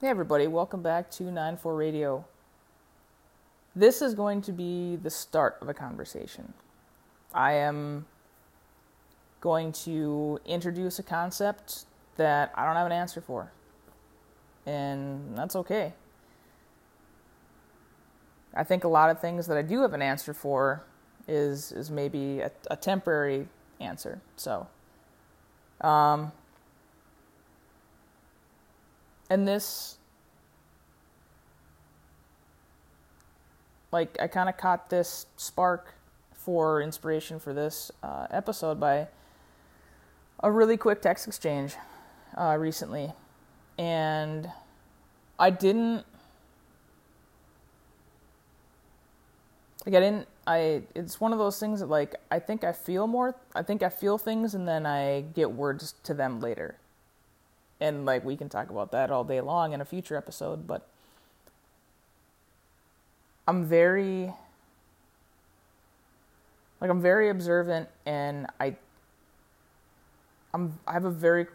Hey, everybody, welcome back to 9-4 Radio. This is going to be the start of a conversation. I am going to introduce a concept that I don't have an answer for, and that's okay. I think a lot of things that I do have an answer for is is maybe a, a temporary answer. So, um, and this like i kind of caught this spark for inspiration for this uh, episode by a really quick text exchange uh, recently. And i didn't like i didn't i it's one of those things that like i think i feel more i think i feel things and then i get words to them later and like we can talk about that all day long in a future episode but i'm very like i'm very observant and i i'm i have a very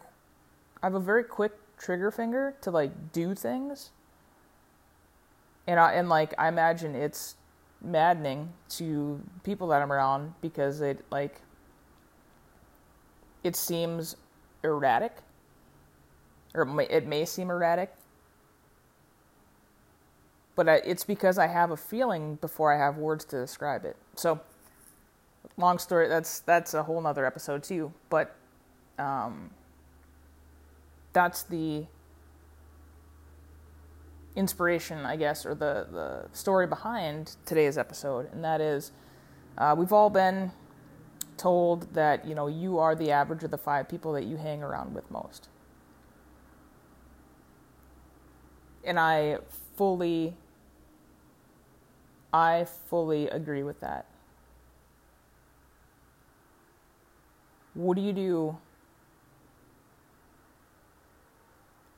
i have a very quick trigger finger to like do things. And i and like i imagine it's maddening to people that i'm around because it like it seems erratic or it may, seem erratic, but it's because I have a feeling before I have words to describe it. So, long story. That's that's a whole nother episode too. But um, that's the inspiration, I guess, or the the story behind today's episode, and that is, uh, we've all been told that you know you are the average of the five people that you hang around with most. And I fully I fully agree with that. What do you do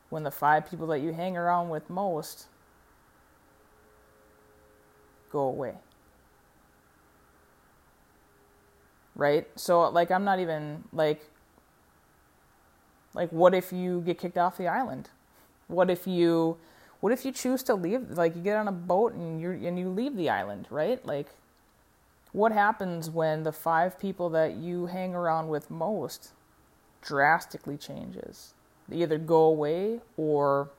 when the five people that you hang around with most go away? Right? So like I'm not even like like what if you get kicked off the island? What if you what if you choose to leave like you get on a boat and you and you leave the island right? Like what happens when the five people that you hang around with most drastically changes? They either go away or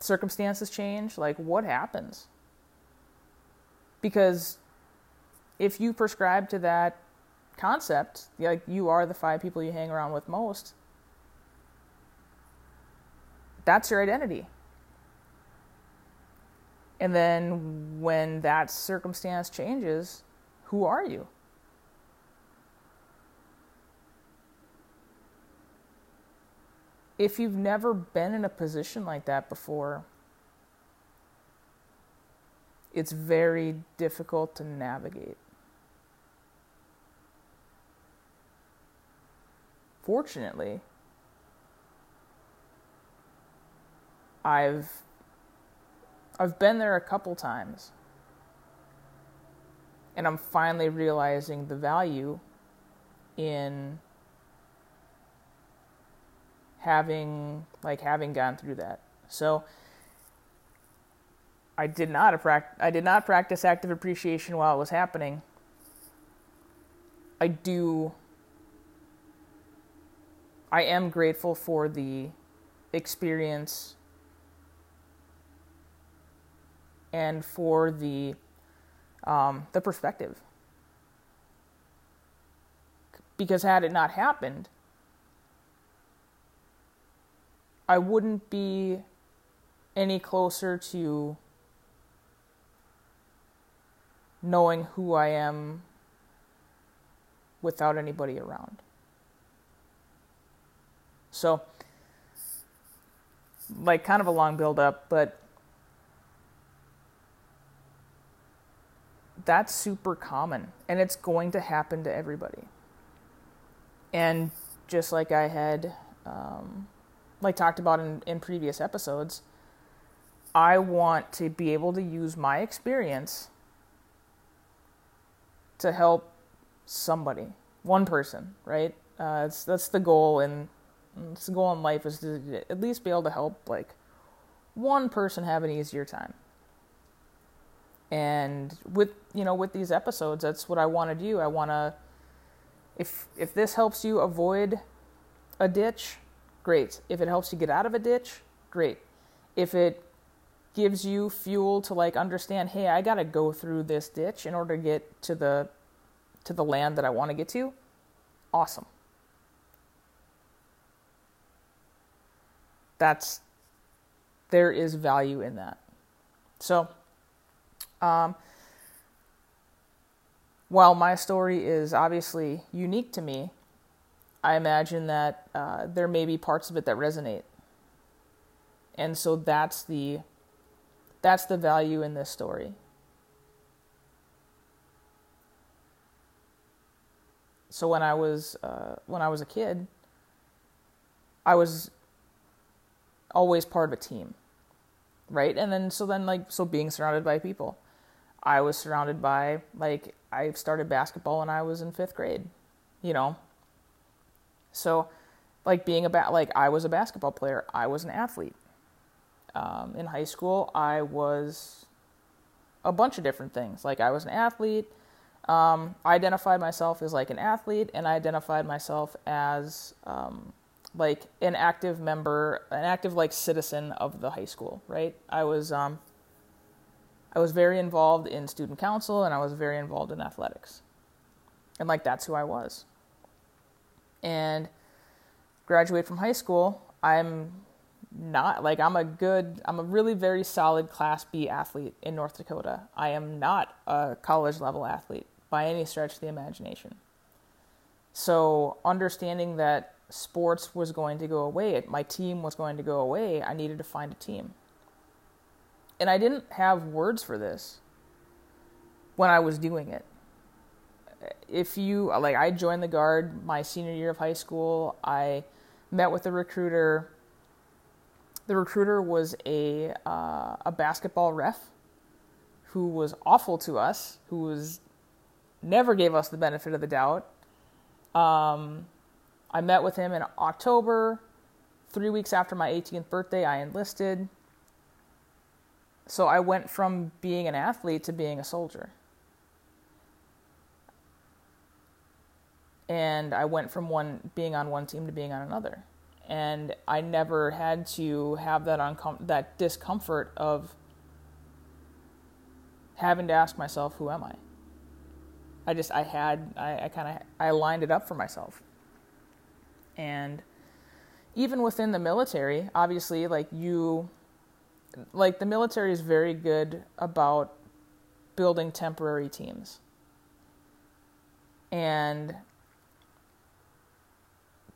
circumstances change? Like what happens? Because if you prescribe to that concept like you are the five people you hang around with most that's your identity. And then when that circumstance changes, who are you? If you've never been in a position like that before, it's very difficult to navigate. Fortunately, I've I've been there a couple times. And I'm finally realizing the value in having like having gone through that. So I did not I did not practice active appreciation while it was happening. I do I am grateful for the experience and for the um, the perspective. Because had it not happened, I wouldn't be any closer to knowing who I am without anybody around. So, like, kind of a long build up, but that's super common and it's going to happen to everybody. And just like I had um, like talked about in, in previous episodes, I want to be able to use my experience to help somebody, one person, right? Uh, that's the goal in This goal in life is to at least be able to help like one person have an easier time. And with you know with these episodes, that's what I want to do. I want to if if this helps you avoid a ditch, great. If it helps you get out of a ditch, great. If it gives you fuel to like understand, hey, I got to go through this ditch in order to get to the to the land that I want to get to, awesome. That's there is value in that. So, um, while my story is obviously unique to me, I imagine that uh, there may be parts of it that resonate, and so that's the that's the value in this story. So when I was uh, when I was a kid, I was always part of a team, right? And then so then like so being surrounded by people, I was surrounded by like I started basketball when I was in fifth grade, you know. So, like being a ba- like I was a basketball player, I was an athlete. Um, in high school, I was a bunch of different things. Like I was an athlete. Um, I identified myself as like an athlete, and I identified myself as um, like an active member, an active like citizen of the high school. Right? I was um, I was very involved in student council, and I was very involved in athletics, and like that's who I was. And graduate from high school, I'm not like I'm a good I'm a really very solid class B athlete in North Dakota. I am not a college level athlete by any stretch of the imagination. So understanding that sports was going to go away, my team was going to go away, I needed to find a team. And I didn't have words for this when I was doing it. If you like I joined the guard my senior year of high school, I met with the recruiter the recruiter was a uh, a basketball ref who was awful to us, who was never gave us the benefit of the doubt. Um, I met with him in October. Three weeks after my 18th birthday, I enlisted. So I went from being an athlete to being a soldier. And I went from one being on one team to being on another and I never had to have that uncom- that discomfort of having to ask myself, "Who am I?" I just I had I, I kind of I lined it up for myself, and even within the military, obviously, like you, like the military is very good about building temporary teams, and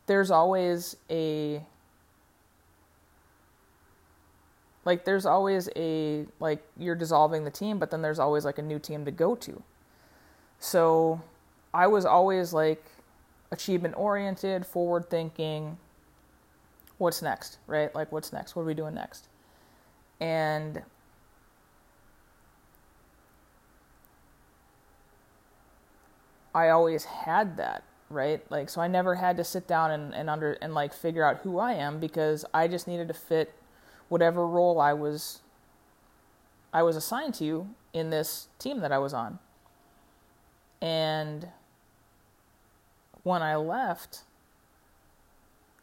there's always a like there's always a like you're dissolving the team but then there's always like a new team to go to. So i was always like achievement oriented forward thinking what's next right? Like what's next? What are we doing next and i always had that right? Like, so I never had to sit down and, and under and like figure out who I am because I just needed to fit whatever role I was I was assigned to in this team that I was on. And when I left,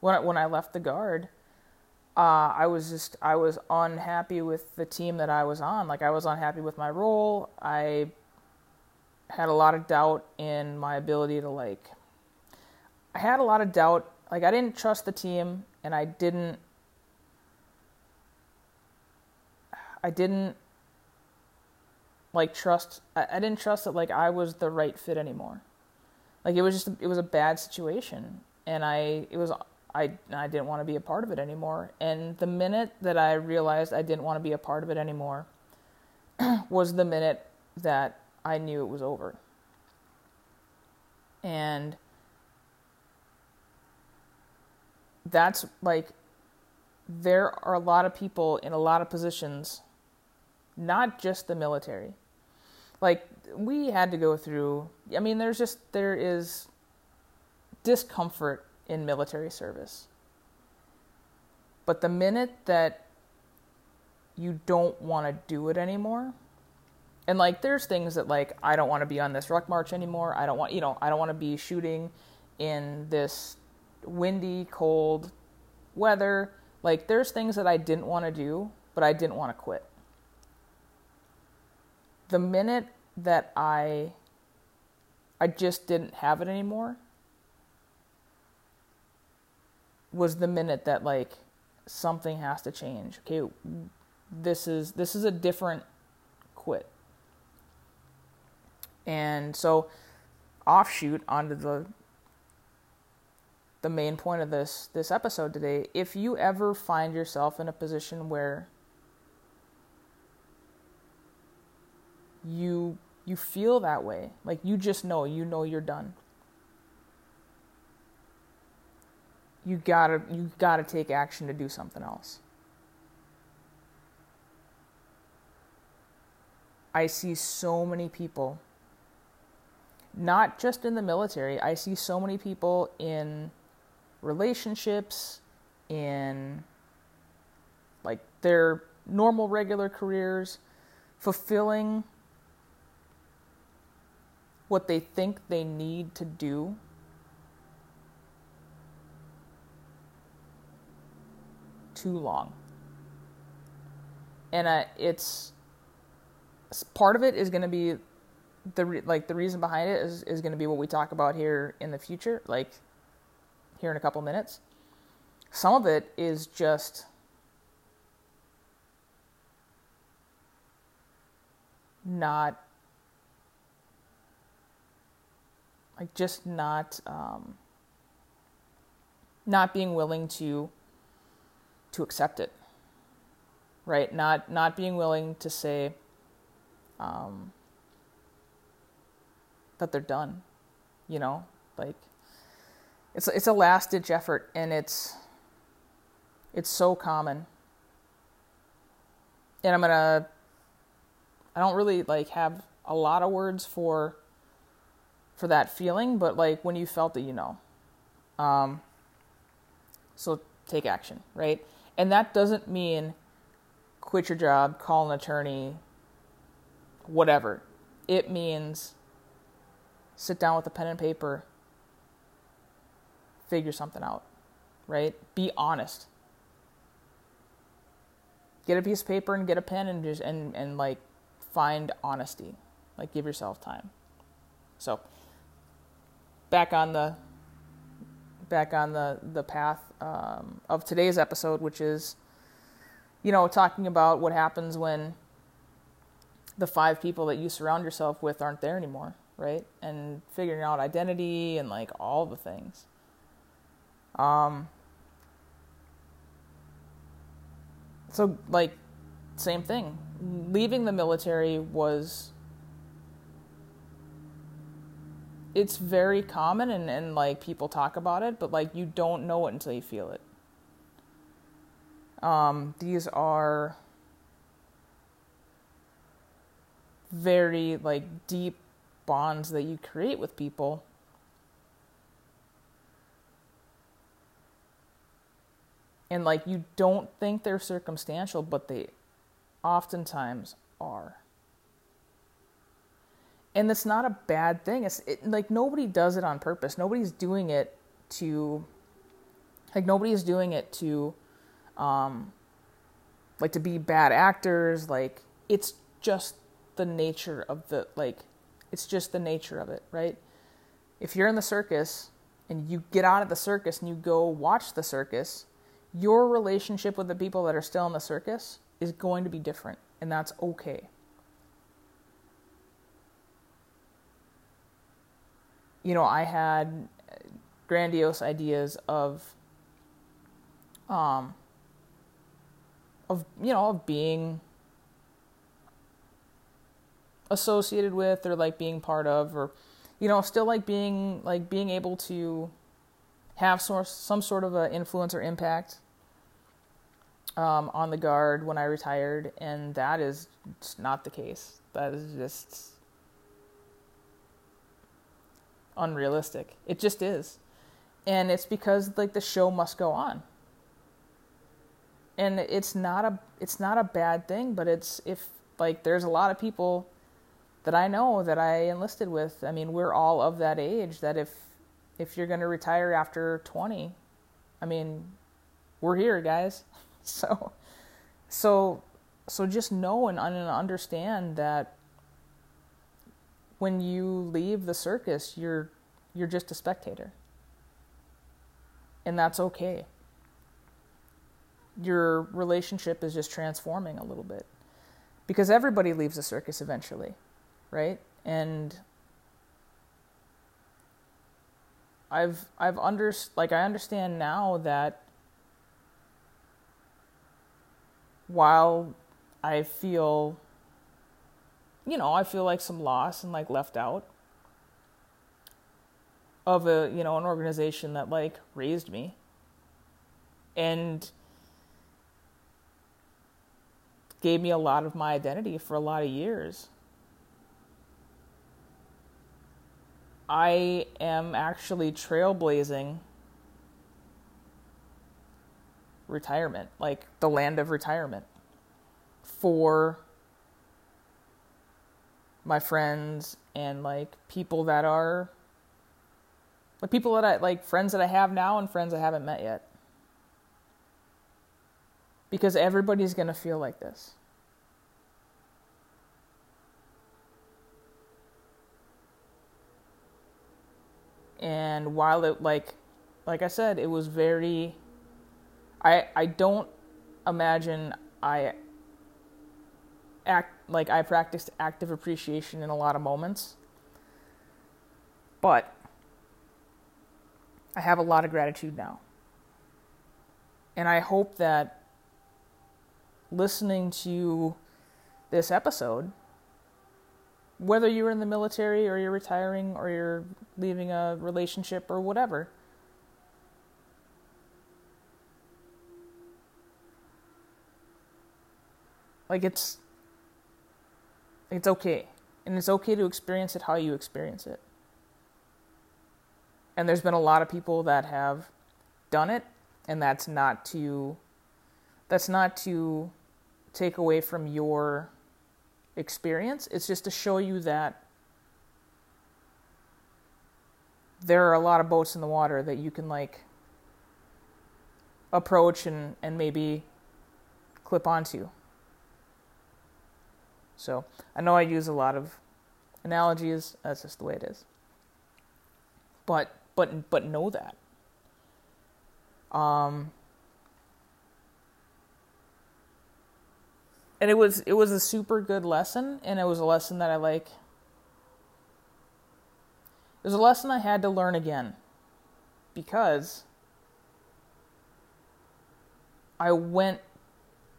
when I, when I left the guard, uh, I was just I was unhappy with the team that I was on. Like I was unhappy with my role. I had a lot of doubt in my ability to like I had a lot of doubt. Like I didn't trust the team, and I didn't. I didn't like trust. I, I didn't trust that like I was the right fit anymore. Like it was just it was a bad situation, and I it was I I didn't want to be a part of it anymore. And the minute that I realized I didn't want to be a part of it anymore was the minute that I knew it was over. And that's like there are a lot of people in a lot of positions, not just the military. Like we had to go through I mean there's just there is discomfort in military service. But the minute that you don't want to do it anymore, and like there's things that like I don't want to be on this ruck march anymore. I don't want, you know, I don't want to be shooting in this windy, cold weather. Like there's things that I didn't want to do, but I didn't want to quit. The minute that I I just didn't have it anymore was the minute that like something has to change. Okay, this is this is a different quit. And so offshoot onto the the main point of this this episode today, if you ever find yourself in a position where you you feel that way, like you just know, you know you're done. You gotta you gotta take action to do something else. I see so many people, not just in the military, I see so many people in relationships, in like their normal, regular careers, fulfilling what they think they need to do. Too long. And uh, it's part of it is going to be the re- like the reason behind it is is going to be what we talk about here in the future like here in a couple minutes some of it is just not like just not um, not being willing to to accept it right not not being willing to say um, that they're done. You know, like it's it's a last ditch effort, and it's it's so common. And I'm gonna. I don't really like have a lot of words for for that feeling, but like when you felt it, you know. Um, so take action, right? And that doesn't mean quit your job, call an attorney, whatever. It means sit down with a pen and paper, figure something out, right? Be honest. Get a piece of paper and get a pen and just and and like find honesty. Like give yourself time. So back on the back on the the path um, of today's episode, which is you know talking about what happens when the five people that you surround yourself with aren't there anymore, right? And figuring out identity and like all the things. Um, so like same thing. Leaving the military was it's very common and, and like people talk about it, but like you don't know it until you feel it. Um, these are very like deep bonds that you create with people and like you don't think they're circumstantial but they oftentimes are and it's not a bad thing it's it, like nobody does it on purpose nobody's doing it to like nobody is doing it to um like to be bad actors like it's just the nature of the like it's just the nature of it, right? If you're in the circus and you get out of the circus and you go watch the circus, your relationship with the people that are still in the circus is going to be different, and that's okay. You know, I had grandiose ideas of um of you know, of being associated with or like being part of or you know still like being like being able to have some, some sort of an influence or impact um, on the guard when I retired, and that is not the case. That is just unrealistic. It just is, and it's because like the show must go on. and it's not a it's not a bad thing, but it's if like there's a lot of people that I know that I enlisted with. I mean, we're all of that age that if if you're going to retire after 20, I mean, we're here, guys. So so so just know and understand that when you leave the circus, you're you're just a spectator. And that's okay. Your relationship is just transforming a little bit. Because everybody leaves the circus eventually, right? And I've I've under like I understand now that while I feel you know, I feel like some loss and like left out of a, you know, an organization that like raised me and gave me a lot of my identity for a lot of years. I am actually trailblazing retirement, like the land of retirement for my friends and like people that are like people that I like friends that I have now and friends I haven't met yet. Because everybody's going to feel like this. and while it like like I said, it was very I I don't imagine I act like I practiced active appreciation in a lot of moments. But I have a lot of gratitude now. And I hope that listening to this episode whether you're in the military or you're retiring or you're leaving a relationship or whatever. Like it's it's okay. And it's okay to experience it how you experience it. And there's been a lot of people that have done it and that's not to that's not to take away from your experience. It's just to show you that there are a lot of boats in the water that you can like approach and, and maybe clip onto. So I know I use a lot of analogies. That's just the way it is. But but but know that. Um, and it was it was a super good lesson and it was a lesson that I like it was a lesson I had to learn again because I went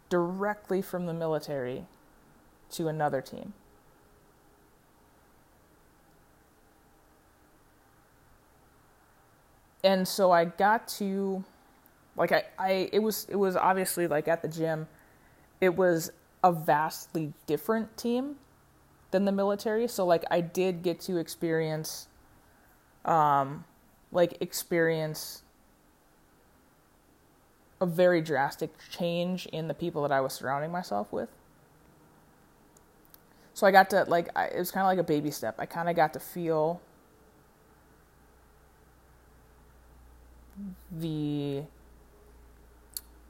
directly from the military to another team. And so I got to like I, I it was it was obviously like at the gym it was a vastly different team than the military. So like I did get to experience um like experience a very drastic change in the people that I was surrounding myself with. So I got to like I, it was kind of like a baby step. I kind of got to feel the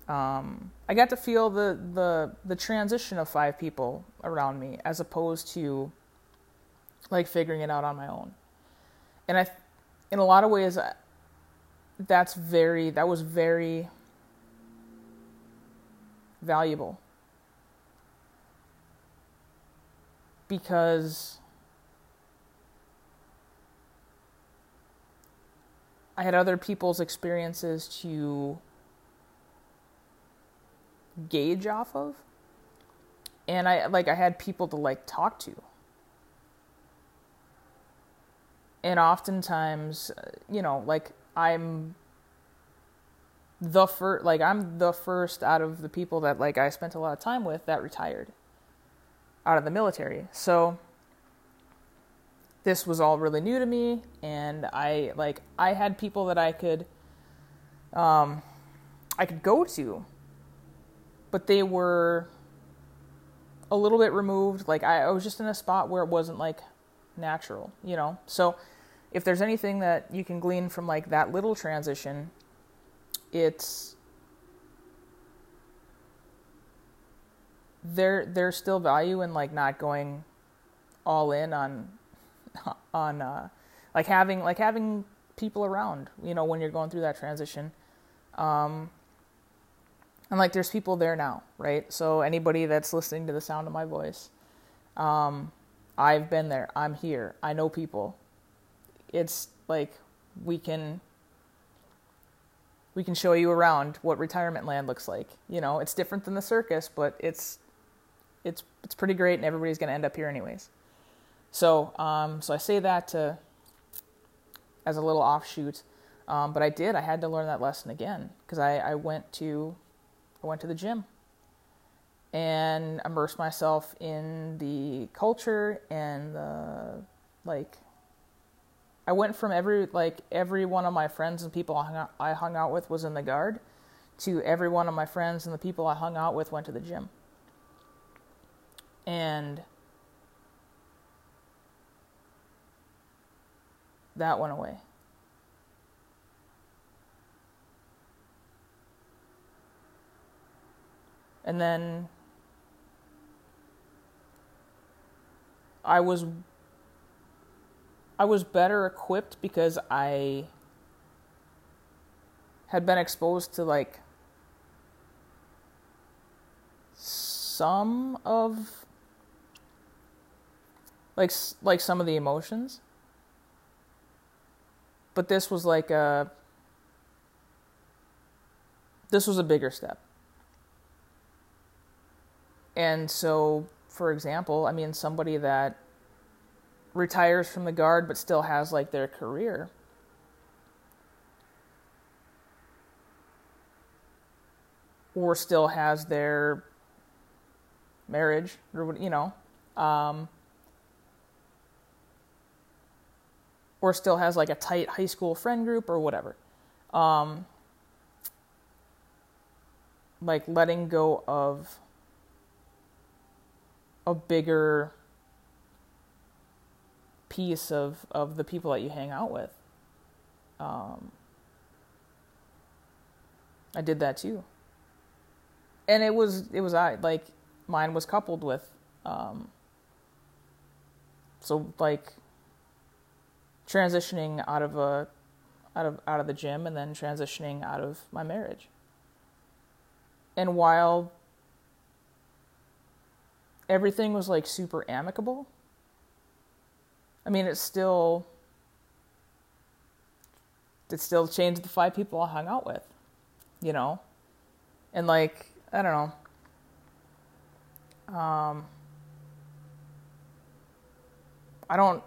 um, I got to feel the, the the transition of five people around me as opposed to like figuring it out on my own. And I, in a lot of ways, that's very that was very valuable because I had other people's experiences to gauge off of. And i like i had people to like talk to. And oftentimes uh, you know like i'm the first like i'm the first out of the people that like i spent a lot of time with that retired out of the military so this was all really new to me and i like i had people that i could um i could go to but they were a little bit removed. Like I, I was just in a spot where it wasn't like natural, you know. So if there's anything that you can glean from like that little transition, it's there there's still value in like not going all in on on uh like having like having people around, you know, when you're going through that transition. Um and like there's people there now, right? So anybody that's listening to the sound of my voice, um, I've been there. I'm here. I know people. It's like we can we can show you around what retirement land looks like. You know, it's different than the circus, but it's it's it's pretty great, and everybody's going to end up here anyways. So, um, so I say that to as a little offshoot, um, but I did. I had to learn that lesson again because I, I went to I went to the gym and immersed myself in the culture and the like I went from every like every one of my friends and people I hung out, I hung out with was in the guard to every one of my friends and the people I hung out with went to the gym. And that went away. And then I was I was better equipped because I had been exposed to like some of like like some of the emotions but this was like a this was a bigger step and so, for example, I mean, somebody that retires from the guard but still has like their career. Or still has their marriage, or you know, um, or still has like a tight high school friend group or whatever. Um, like letting go of a bigger piece of, of the people that you hang out with. Um, I did that too. And it was it was I like mine was coupled with um, so like transitioning out of a out of out of the gym and then transitioning out of my marriage. And while everything was like super amicable. I mean, it still it still changed the five people I hung out with, you know, and like I don't know. Um, I don't.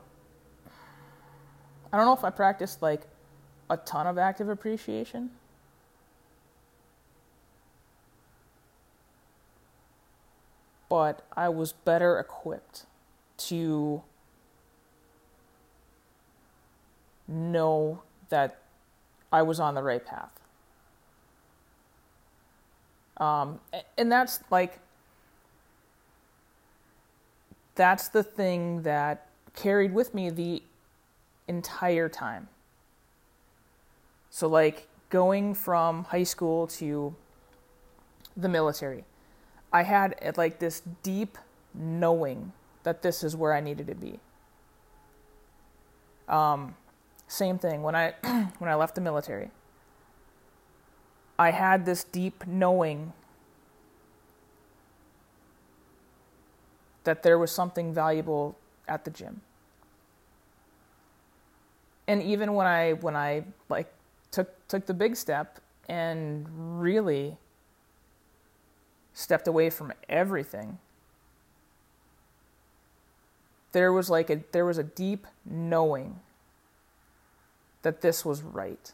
I don't know if I practiced like a ton of active appreciation. but I was better equipped to know that I was on the right path. Um, and that's like, that's the thing that carried with me the entire time. So, like, going from high school to the military I had like this deep knowing that this is where I needed to be. Um, same thing when I when I left the military. I had this deep knowing that there was something valuable at the gym. And even when I when I like took took the big step and really stepped away from everything there was like a there was a deep knowing that this was right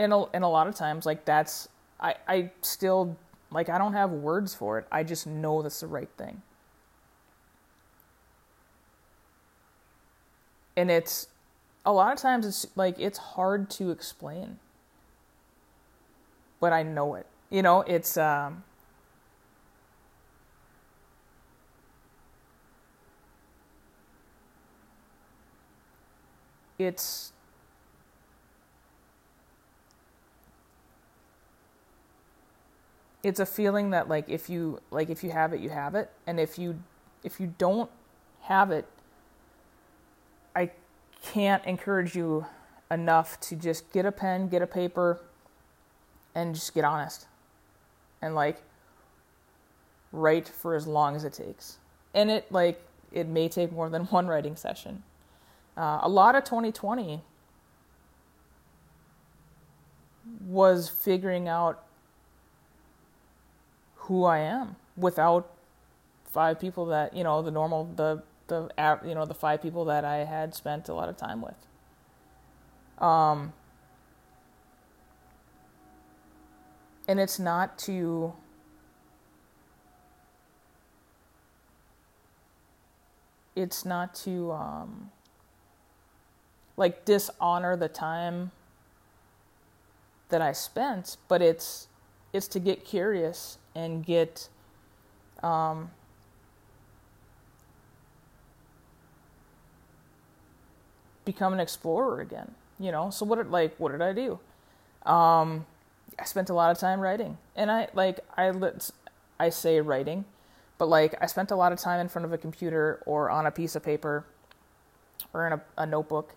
and a, and a lot of times like that's I, I still like I don't have words for it. I just know that's the right thing. And it's a lot of times it's like it's hard to explain but I know it. You know, it's um, it's it's a feeling that like if you like if you have it you have it and if you if you don't have it can't encourage you enough to just get a pen get a paper and just get honest. And like write for as long as it takes. And it like it may take more than one writing session. Uh, a lot of 2020 was figuring out who I am without five people that you know the normal the the you know the five people that I had spent a lot of time with. Um, and it's not to it's not to um, like dishonor the time that I spent, but it's it's to get curious and get um, become an explorer again. You know, so what did like what did I do? Um, I spent a lot of time writing, and I like I let I say writing, but like I spent a lot of time in front of a computer or on a piece of paper or in a, a notebook,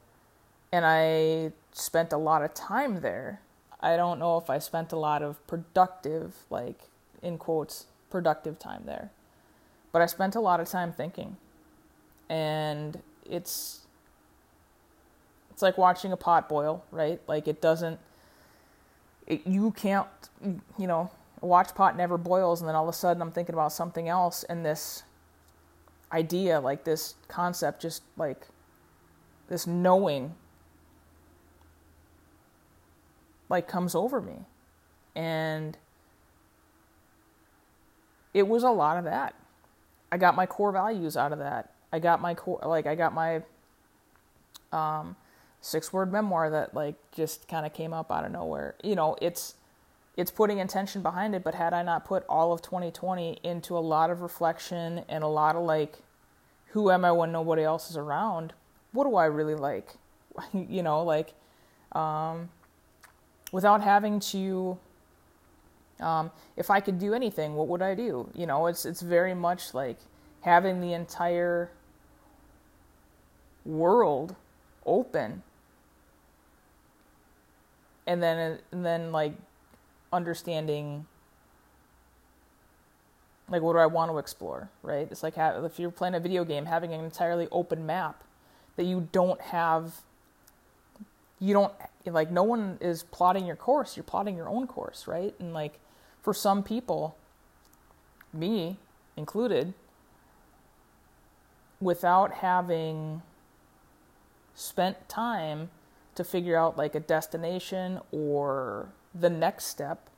and I spent a lot of time there. I don't know if I spent a lot of productive like in quotes, productive time there. But I spent a lot of time thinking. And it's it's like watching a pot boil, right? Like it doesn't it, you can't you know, watch pot never boils and then all of a sudden I'm thinking about something else and this idea, like this concept just like this knowing like comes over me. And it was a lot of that. I got my core values out of that. I got my core, like, I got my um, six word memoir that, like, just kind of came up out of nowhere. You know, it's, it's putting intention behind it, but had I not put all of 2020 into a lot of reflection and a lot of, like, who am I when nobody else is around? What do I really like? you know, like, um, without having to um, if I could do anything, what would I do? You know, it's it's very much like having the entire world open, and then and then like understanding like what do I want to explore, right? It's like if you're playing a video game, having an entirely open map that you don't have you don't like no one is plotting your course you're plotting your own course right and like for some people, me included, without having spent time to figure out like a destination or the next step,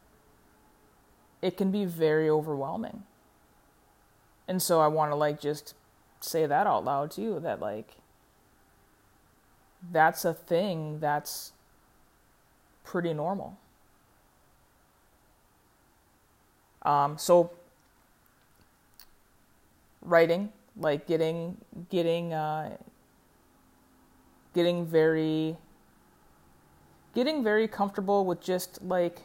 it can be very overwhelming. And so I want to like just say that out loud to you that like that's a thing that's pretty normal. Um, so writing, like getting getting uh, getting very getting very comfortable with just like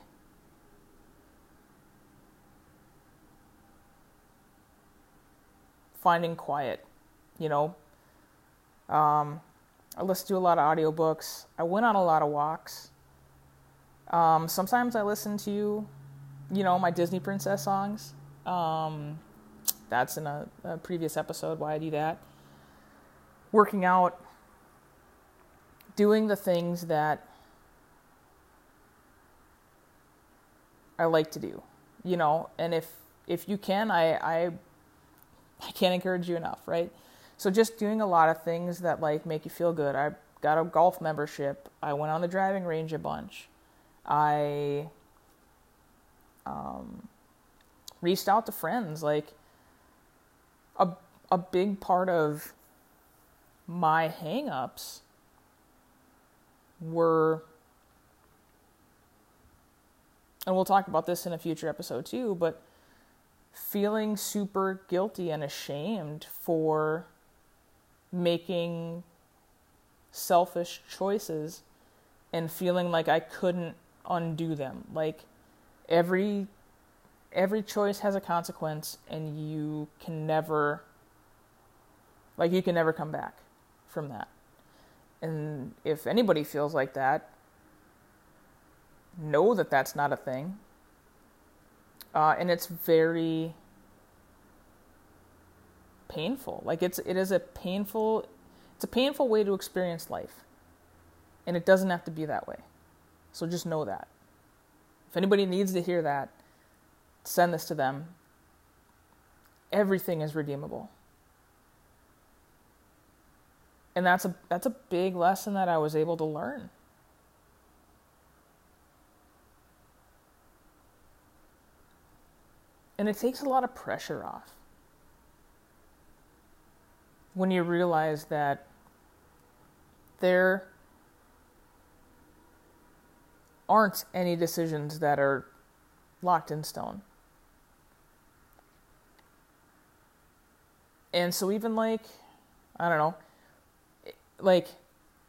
finding quiet, you know. Um, I listen to a lot of audiobooks. I went on a lot of walks. Um, sometimes I listen to you know, my Disney princess songs. Um, that's in a, a previous episode why I do that. Working out, doing the things that I like to do, you know, and if if you can, I I I can't encourage you enough, right? So just doing a lot of things that like make you feel good. I got a golf membership. I went on the driving range a bunch. I um, reached out to friends. Like a a big part of my hangups were and we'll talk about this in a future episode too, but feeling super guilty and ashamed for making selfish choices and feeling like I couldn't undo them. Like every every choice has a consequence and you can never like you can never come back from that. And if anybody feels like that, know that that's not a thing. Uh, and it's very painful. Like it's it is a painful it's a painful way to experience life. And it doesn't have to be that way. So just know that. If anybody needs to hear that, send this to them. Everything is redeemable. And that's a that's a big lesson that I was able to learn. And it takes a lot of pressure off when you realize that there aren't any decisions that are locked in stone. And so, even like, I don't know, like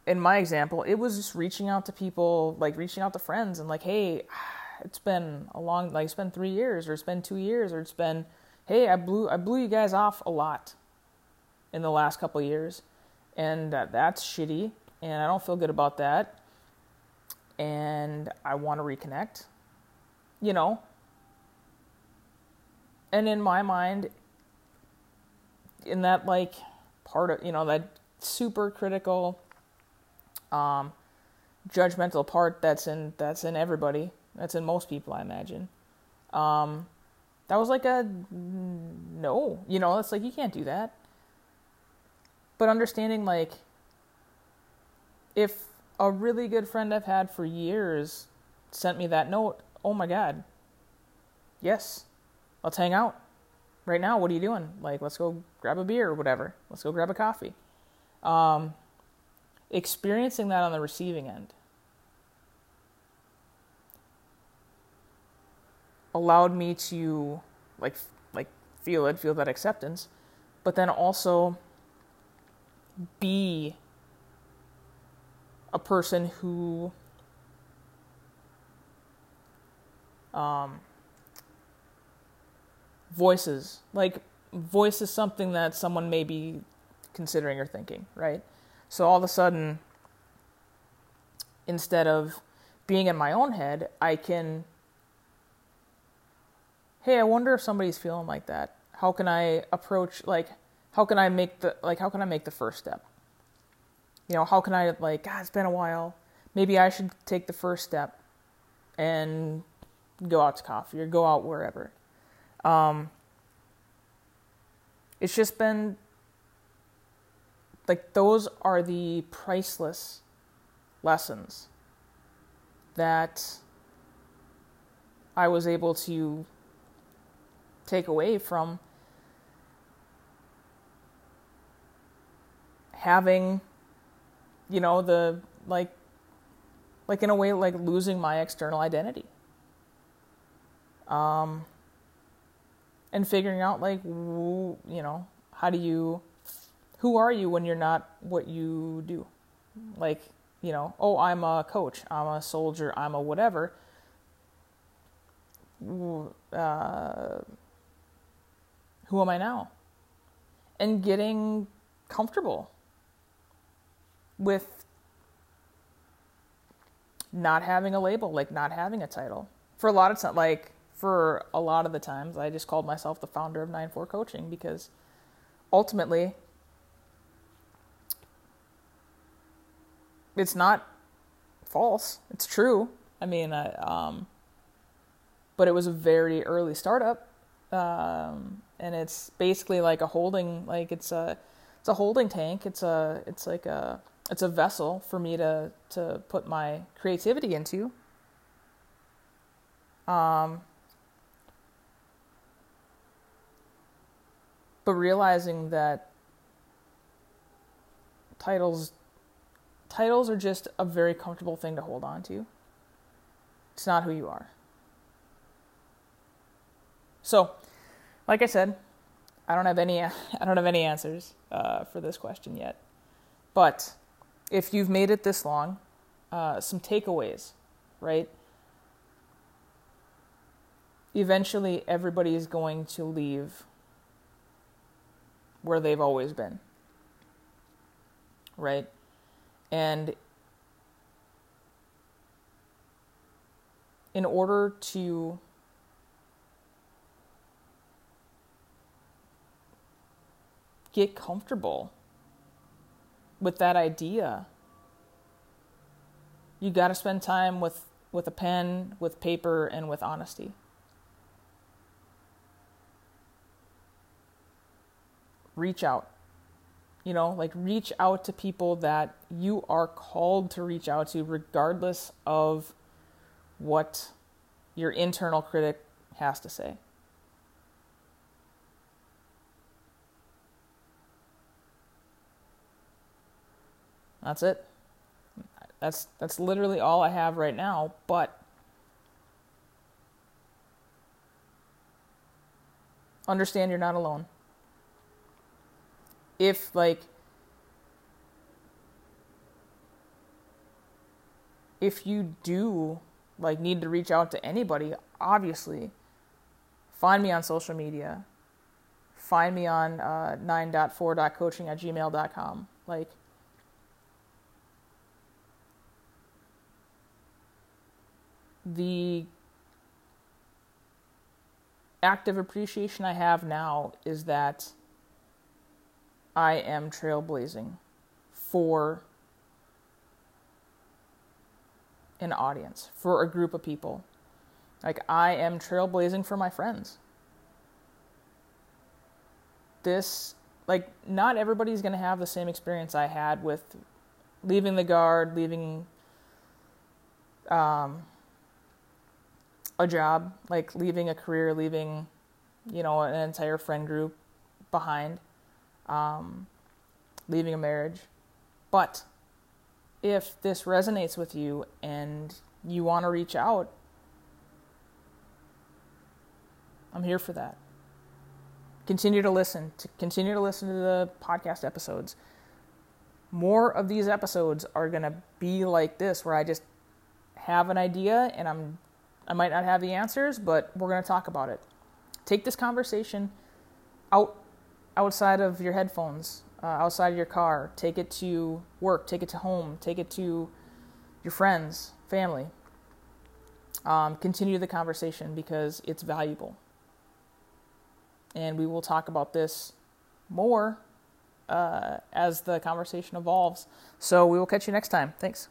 in my example, it was just reaching out to people, like reaching out to friends and like, hey, it's been a long like it's been three years or it's been two years or it's been hey i blew i blew you guys off a lot in the last couple years. And uh, that's shitty and i don't feel good about that. And i want to reconnect you know? And in my mind in that like part of you know that super critical um judgmental part that's in that's in everybody that's in most people, I imagine. Um, that was like a no, you know, it's like you can't do that. But understanding, like, if a really good friend I've had for years sent me that note, oh my God, yes, let's hang out right now. What are you doing? Like, let's go grab a beer or whatever. Let's go grab a coffee. Um, experiencing that on the receiving end allowed me to like like feel it, feel that acceptance, but then also be a person who um, voices like voice is something that someone may be considering or thinking, right? So all of a sudden, instead of being in my own head, I can hey, I wonder if somebody's feeling like that. How can I approach like how can I make the like how can I make the first step? You know, how can I like God, it's been a while. Maybe I should take the first step and go out to coffee or go out wherever. Um, it's just been like those are the priceless lessons that I was able to take away from having you know the like like in a way like losing my external identity. Um and figuring out like you know how do you who are you when you're not what you do? Like you know oh i'm a coach i'm a soldier i'm a whatever. Uh, who am I now? And getting comfortable with not having a label, like not having a title. For a lot of like for a lot of the times, I just called myself the founder of 9-4 Coaching because ultimately it's not false. It's true. I mean, I, um, but it was a very early startup. Um, and it's basically like a holding like it's a it's a holding tank. It's a it's like a it's a vessel for me to to put my creativity into. Um, but realizing that titles titles are just a very comfortable thing to hold on to. It's not who you are. So, like I said, I don't have any I don't have any answers uh, for this question yet. But if you've made it this long, uh, some takeaways, right? Eventually, everybody is going to leave where they've always been, right? And in order to get comfortable with that idea, you got to spend time with, with a pen, with paper, and with honesty. Reach out. You know, like reach out to people that you are called to reach out to, regardless of what your internal critic has to say. That's it. That's that's literally all I have right now, but understand you're not alone. If like if you do like need to reach out to anybody, obviously find me on social media. Find me on uh, 9.4.coaching at gmail.com. Like the active appreciation I have now is that I am trailblazing for an audience, for a group of people. Like, I am trailblazing for my friends. This, like, not everybody's going to have the same experience I had with leaving the guard, leaving um, a job, like leaving a career, leaving, you know, an entire friend group behind, um, leaving a marriage. But if this resonates with you and you want to reach out, I'm here for that. Continue to listen, to continue to listen to the podcast episodes. More of these episodes are going to be like this where I just have an idea and I'm I might not have the answers, but we're going to talk about it. Take this conversation out outside of your headphones, uh, outside of your car. Take it to work. Take it to home. Take it to your friends, family. Um, continue the conversation because it's valuable. And we will talk about this more uh, as the conversation evolves. So we will catch you next time. Thanks.